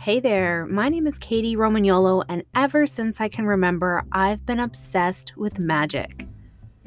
Hey there, my name is Kady Romagnuolo, and ever since I can remember, I've been obsessed with magic.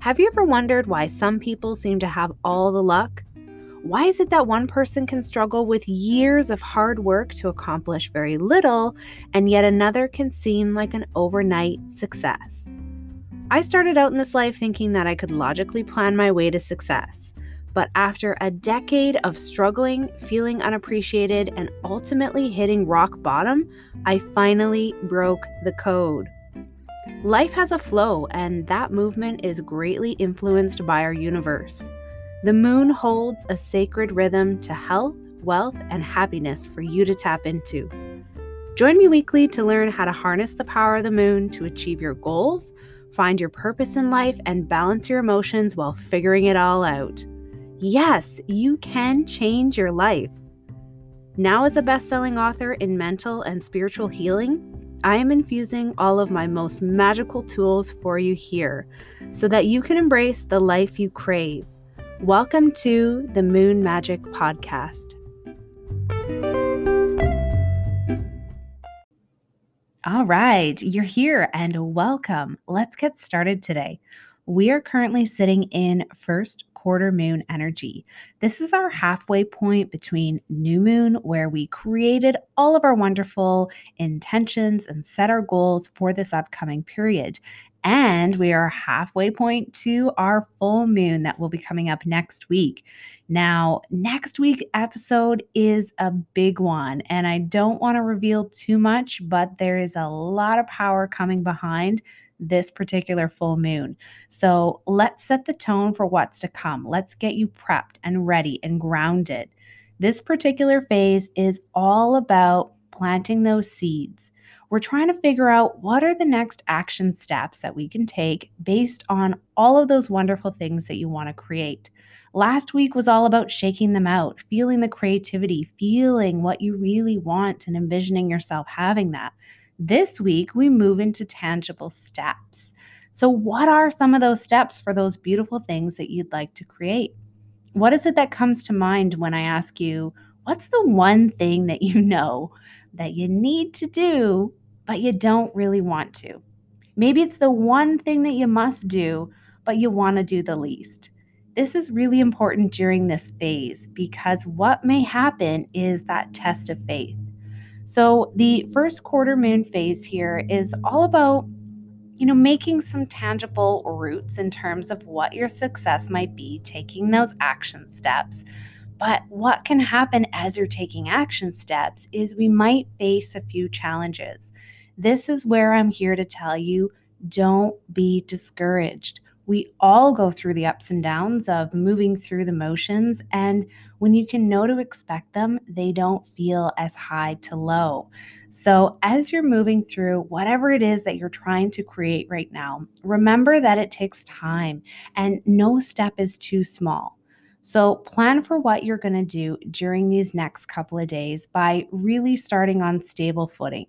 Have you ever wondered why some people seem to have all the luck? Why is it that one person can struggle with years of hard work to accomplish very little, and yet another can seem like an overnight success? I started out in this life thinking that I could logically plan my way to success. But after a decade of struggling, feeling unappreciated, and ultimately hitting rock bottom, I finally broke the code. Life has a flow, and that movement is greatly influenced by our universe. The moon holds a sacred rhythm to health, wealth, and happiness for you to tap into. Join me weekly to learn how to harness the power of the moon to achieve your goals, find your purpose in life, and balance your emotions while figuring it all out. Yes, you can change your life. Now, as a best selling author in mental and spiritual healing, I am infusing all of my most magical tools for you here so that you can embrace the life you crave. Welcome to the Moon Magic Podcast. All right, you're here and welcome. Let's get started today. We are currently sitting in first quarter moon energy. This is our halfway point between new moon, where we created all of our wonderful intentions and set our goals for this upcoming period. And we are halfway point to our full moon that will be coming up next week. Now, next week episode is a big one, and I don't want to reveal too much, but there is a lot of power coming behind this particular full moon. So let's set the tone for what's to come. Let's get you prepped and ready and grounded. This particular phase is all about planting those seeds. We're trying to figure out what are the next action steps that we can take based on all of those wonderful things that you want to create. Last week was all about shaking them out, feeling the creativity, feeling what you really want, and envisioning yourself having that. This week, we move into tangible steps. So, what are some of those steps for those beautiful things that you'd like to create? What is it that comes to mind when I ask you, what's the one thing that you know that you need to do, but you don't really want to? Maybe it's the one thing that you must do, but you want to do the least. This is really important during this phase because what may happen is that test of faith. So the first quarter moon phase here is all about you know, making some tangible roots in terms of what your success might be, taking those action steps. But what can happen as you're taking action steps is we might face a few challenges. This is where I'm here to tell you don't be discouraged we all go through the ups and downs of moving through the motions. And when you can know to expect them, they don't feel as high to low. So, as you're moving through whatever it is that you're trying to create right now, remember that it takes time and no step is too small. So, plan for what you're going to do during these next couple of days by really starting on stable footing.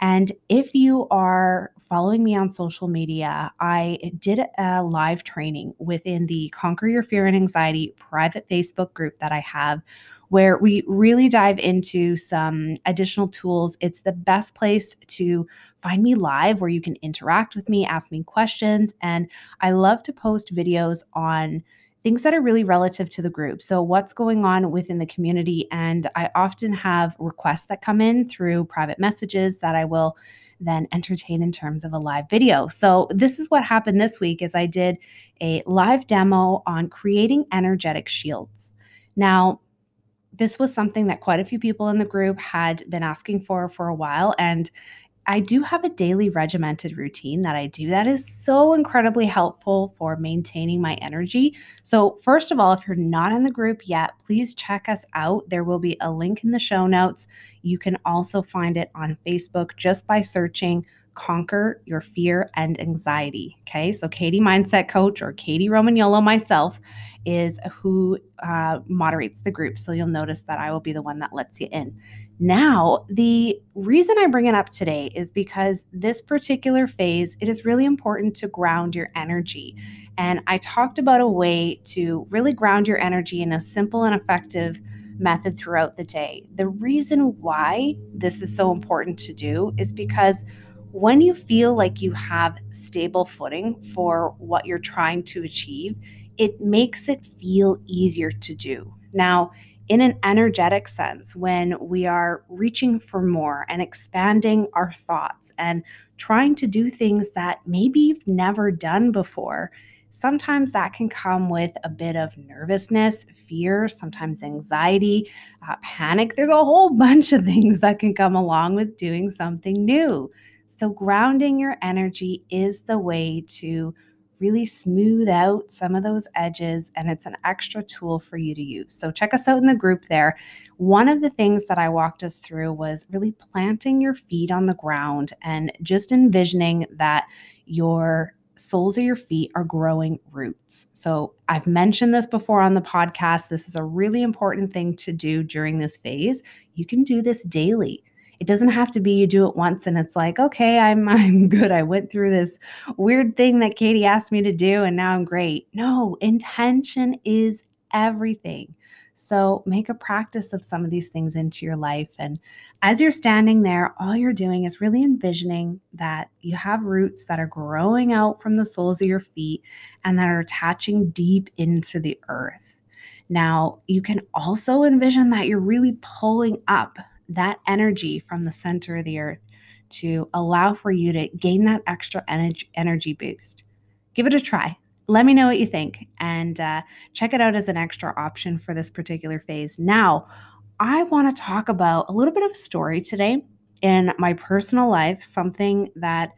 And if you are following me on social media, I did a live training within the Conquer Your Fear and Anxiety private Facebook group that I have where we really dive into some additional tools. It's the best place to find me live where you can interact with me, ask me questions, and I love to post videos on things that are really relative to the group. So, what's going on within the community? And I often have requests that come in through private messages that I will then entertain in terms of a live video. So, this is what happened this week is I did a live demo on creating energetic shields. Now, this was something that quite a few people in the group had been asking for for a while and I do have a daily regimented routine that I do that is so incredibly helpful for maintaining my energy. So, first of all, if you're not in the group yet, please check us out. There will be a link in the show notes. You can also find it on Facebook just by searching Conquer Your Fear and Anxiety. Okay, so Kady Mindset Coach or Kady Romagnuolo myself is who uh, moderates the group. So you'll notice that I will be the one that lets you in. Now, the reason I bring it up today is because this particular phase, it is really important to ground your energy. And I talked about a way to really ground your energy in a simple and effective method throughout the day. The reason why this is so important to do is because when you feel like you have stable footing for what you're trying to achieve, it makes it feel easier to do. Now, in an energetic sense, when we are reaching for more and expanding our thoughts and trying to do things that maybe you've never done before, sometimes that can come with a bit of nervousness, fear, sometimes anxiety, uh, panic. There's a whole bunch of things that can come along with doing something new. So, grounding your energy is the way to really smooth out some of those edges, and it's an extra tool for you to use. So, check us out in the group there. One of the things that I walked us through was really planting your feet on the ground and just envisioning that your soles of your feet are growing roots. So, I've mentioned this before on the podcast. This is a really important thing to do during this phase. You can do this daily. It doesn't have to be you do it once and it's like, okay, I'm I'm good. I went through this weird thing that Kady asked me to do and now I'm great. No, intention is everything. So make a practice of some of these things into your life. And as you're standing there, all you're doing is really envisioning that you have roots that are growing out from the soles of your feet and that are attaching deep into the earth. Now, you can also envision that you're really pulling up that energy from the center of the earth to allow for you to gain that extra energy, boost. Give it a try. Let me know what you think and uh, check it out as an extra option for this particular phase. Now, I want to talk about a little bit of a story today in my personal life, something that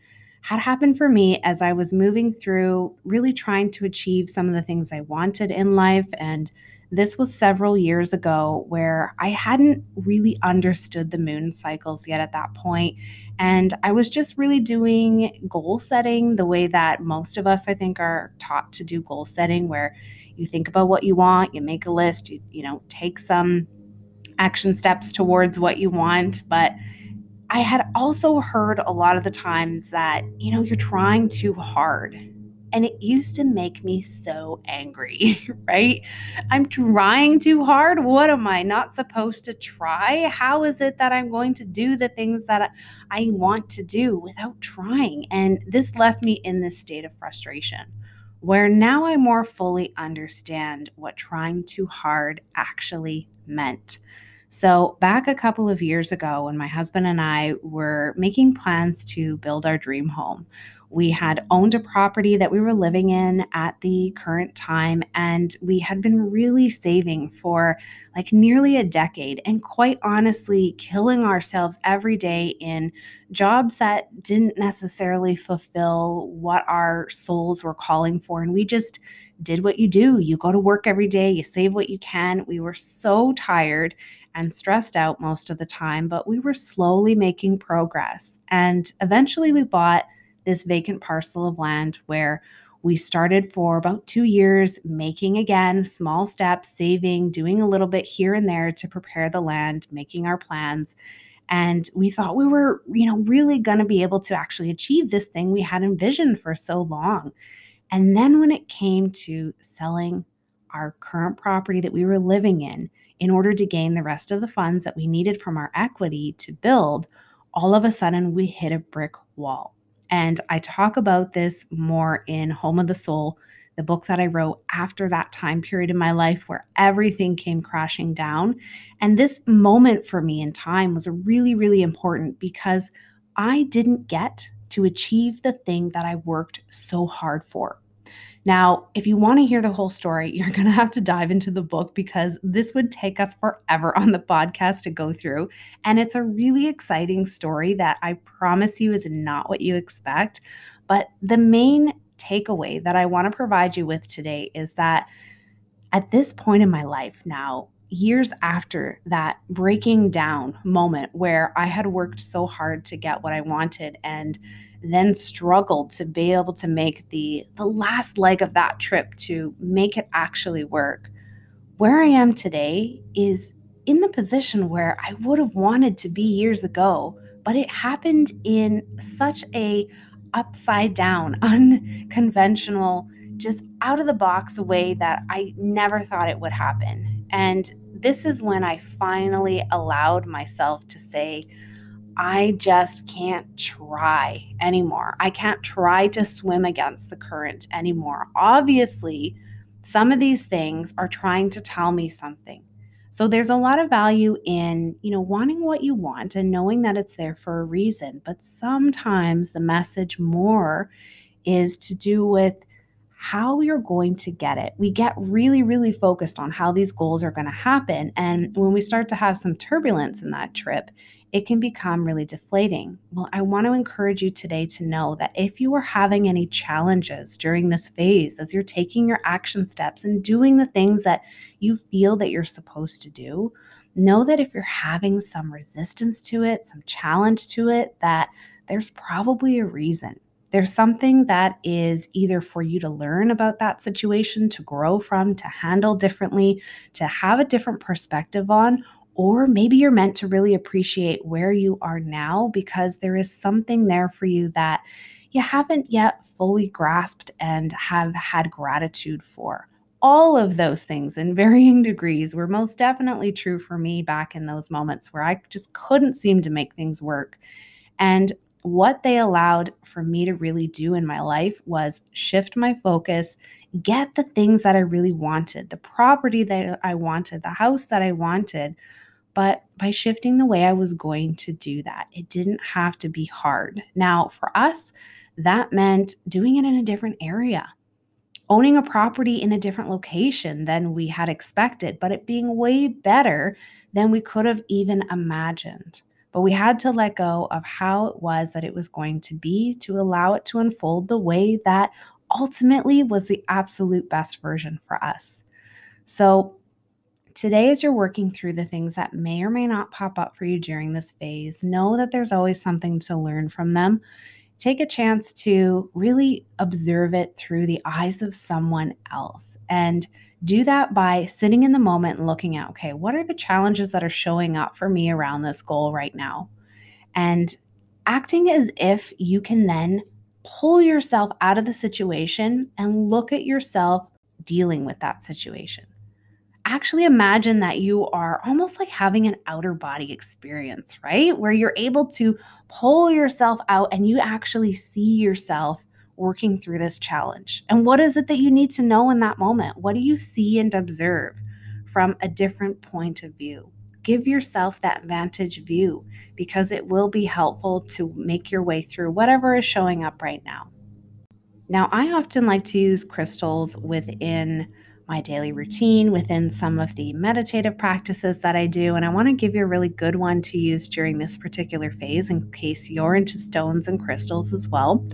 had happened for me as I was moving through really trying to achieve some of the things I wanted in life and this was several years ago where I hadn't really understood the moon cycles yet at that point. And I was just really doing goal setting the way that most of us, I think, are taught to do goal setting, where you think about what you want, you make a list, you, you know, take some action steps towards what you want. But I had also heard a lot of the times that, you know, you're trying too hard and it used to make me so angry, right? I'm trying too hard. What am I not supposed to try? How is it that I'm going to do the things that I want to do without trying? And this left me in this state of frustration where now I more fully understand what trying too hard actually meant. So, back a couple of years ago, when my husband and I were making plans to build our dream home, we had owned a property that we were living in at the current time, and we had been really saving for like nearly a decade and quite honestly killing ourselves every day in jobs that didn't necessarily fulfill what our souls were calling for. And we just did what you do. You go to work every day, you save what you can. We were so tired and stressed out most of the time, but we were slowly making progress. And eventually we bought this vacant parcel of land where we started for about two years making again small steps, saving, doing a little bit here and there to prepare the land, making our plans. And we thought we were, you know, really going to be able to actually achieve this thing we had envisioned for so long. And then when it came to selling our current property that we were living in, in order to gain the rest of the funds that we needed from our equity to build, all of a sudden we hit a brick wall. And I talk about this more in Home of the Soul, the book that I wrote after that time period in my life where everything came crashing down. And this moment for me in time was really, really important because I didn't get to achieve the thing that I worked so hard for. Now, if you want to hear the whole story, you're going to have to dive into the book because this would take us forever on the podcast to go through. And it's a really exciting story that I promise you is not what you expect. But the main takeaway that I want to provide you with today is that at this point in my life now, years after that breaking down moment where I had worked so hard to get what I wanted and then struggled to be able to make the the last leg of that trip to make it actually work. Where i am today is in the position where i would have wanted to be years ago but it happened in such a upside down unconventional just out of the box way that i never thought it would happen. And this is when I finally allowed myself to say, I just can't try anymore. I can't try to swim against the current anymore. Obviously, some of these things are trying to tell me something. So there's a lot of value in, you know, wanting what you want and knowing that it's there for a reason, but sometimes the message more is to do with how you're going to get it. We get really, really focused on how these goals are going to happen. And when we start to have some turbulence in that trip, it can become really deflating. Well, I want to encourage you today to know that if you are having any challenges during this phase, as you're taking your action steps and doing the things that you feel that you're supposed to do, know that if you're having some resistance to it, some challenge to it, that there's probably a reason. There's something that is either for you to learn about that situation, to grow from, to handle differently, to have a different perspective on, or maybe you're meant to really appreciate where you are now because there is something there for you that you haven't yet fully grasped and have had gratitude for. All of those things in varying degrees were most definitely true for me back in those moments where I just couldn't seem to make things work. And what they allowed for me to really do in my life was shift my focus, get the things that I really wanted, the property that I wanted, the house that I wanted. But by shifting the way I was going to do that, it didn't have to be hard. Now, for us, that meant doing it in a different area, owning a property in a different location than we had expected, but it being way better than we could have even imagined. But we had to let go of how it was that it was going to be to allow it to unfold the way that ultimately was the absolute best version for us. So, today, as you're working through the things that may or may not pop up for you during this phase, know that there's always something to learn from them. Take a chance to really observe it through the eyes of someone else and do that by sitting in the moment and looking at, okay, what are the challenges that are showing up for me around this goal right now? And acting as if you can then pull yourself out of the situation and look at yourself dealing with that situation. Actually, imagine that you are almost like having an outer body experience, right? Where you're able to pull yourself out and you actually see yourself working through this challenge? And what is it that you need to know in that moment? What do you see and observe from a different point of view? Give yourself that vantage view because it will be helpful to make your way through whatever is showing up right now. Now, I often like to use crystals within my daily routine within some of the meditative practices that I do. And I want to give you a really good one to use during this particular phase in case you're into stones and crystals as well.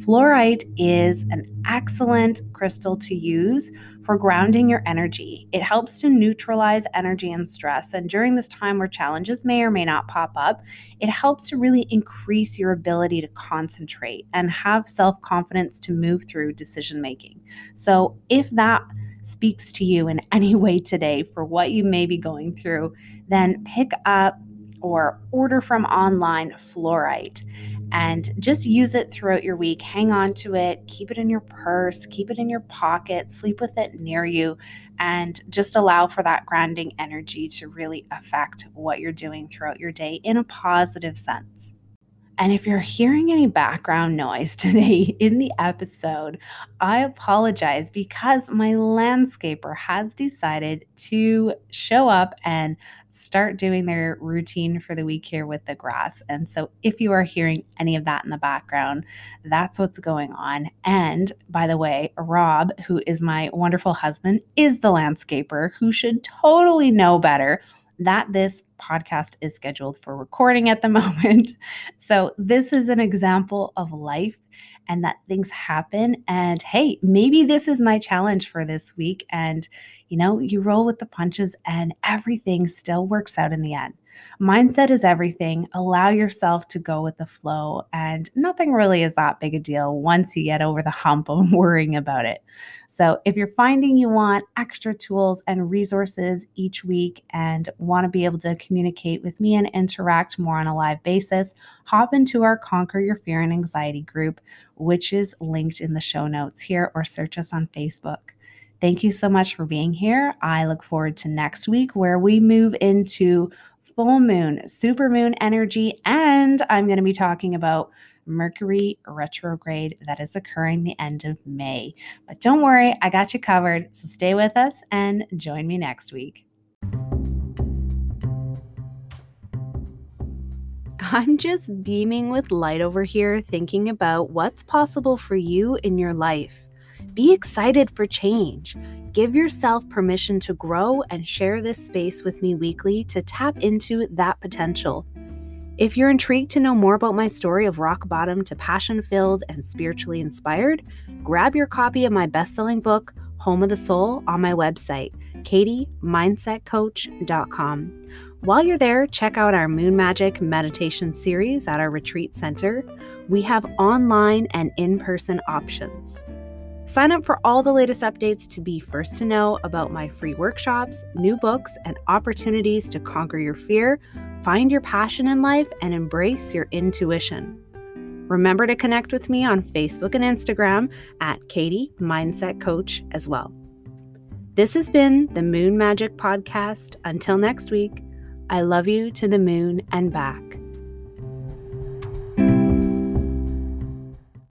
Fluorite is an excellent crystal to use for grounding your energy. It helps to neutralize energy and stress. And during this time where challenges may or may not pop up, it helps to really increase your ability to concentrate and have self confidence to move through decision making. So if that speaks to you in any way today for what you may be going through, then pick up or order from online fluorite and just use it throughout your week. Hang on to it, keep it in your purse, keep it in your pocket, sleep with it near you, and just allow for that grounding energy to really affect what you're doing throughout your day in a positive sense. And if you're hearing any background noise today in the episode, I apologize because my landscaper has decided to show up and start doing their routine for the week here with the grass. And so if you are hearing any of that in the background, that's what's going on. And by the way, Rob, who is my wonderful husband, is the landscaper who should totally know better that this podcast is scheduled for recording at the moment. So, this is an example of life and that things happen. And hey, maybe this is my challenge for this week. And, you know, you roll with the punches and everything still works out in the end. Mindset is everything. Allow yourself to go with the flow, and nothing really is that big a deal once you get over the hump of worrying about it. So, if you're finding you want extra tools and resources each week and want to be able to communicate with me and interact more on a live basis, hop into our Conquer Your Fear and Anxiety group, which is linked in the show notes here, or search us on Facebook. Thank you so much for being here. I look forward to next week where we move into full moon, super moon energy, and I'm going to be talking about Mercury retrograde that is occurring the end of May. But don't worry, I got you covered. So stay with us and join me next week. I'm just beaming with light over here, thinking about what's possible for you in your life. Be excited for change. Give yourself permission to grow and share this space with me weekly to tap into that potential. If you're intrigued to know more about my story of rock bottom to passion filled and spiritually inspired, grab your copy of my best selling book, Home of the Soul, on my website, kadymindsetcoach.com. While you're there, check out our Moon Magic meditation series at our retreat center. We have online and in person options. Sign up for all the latest updates to be first to know about my free workshops, new books, and opportunities to conquer your fear, find your passion in life, and embrace your intuition. Remember to connect with me on Facebook and Instagram at Kady Mindset Coach as well. This has been the Moon Magic Podcast. Until next week, I love you to the moon and back.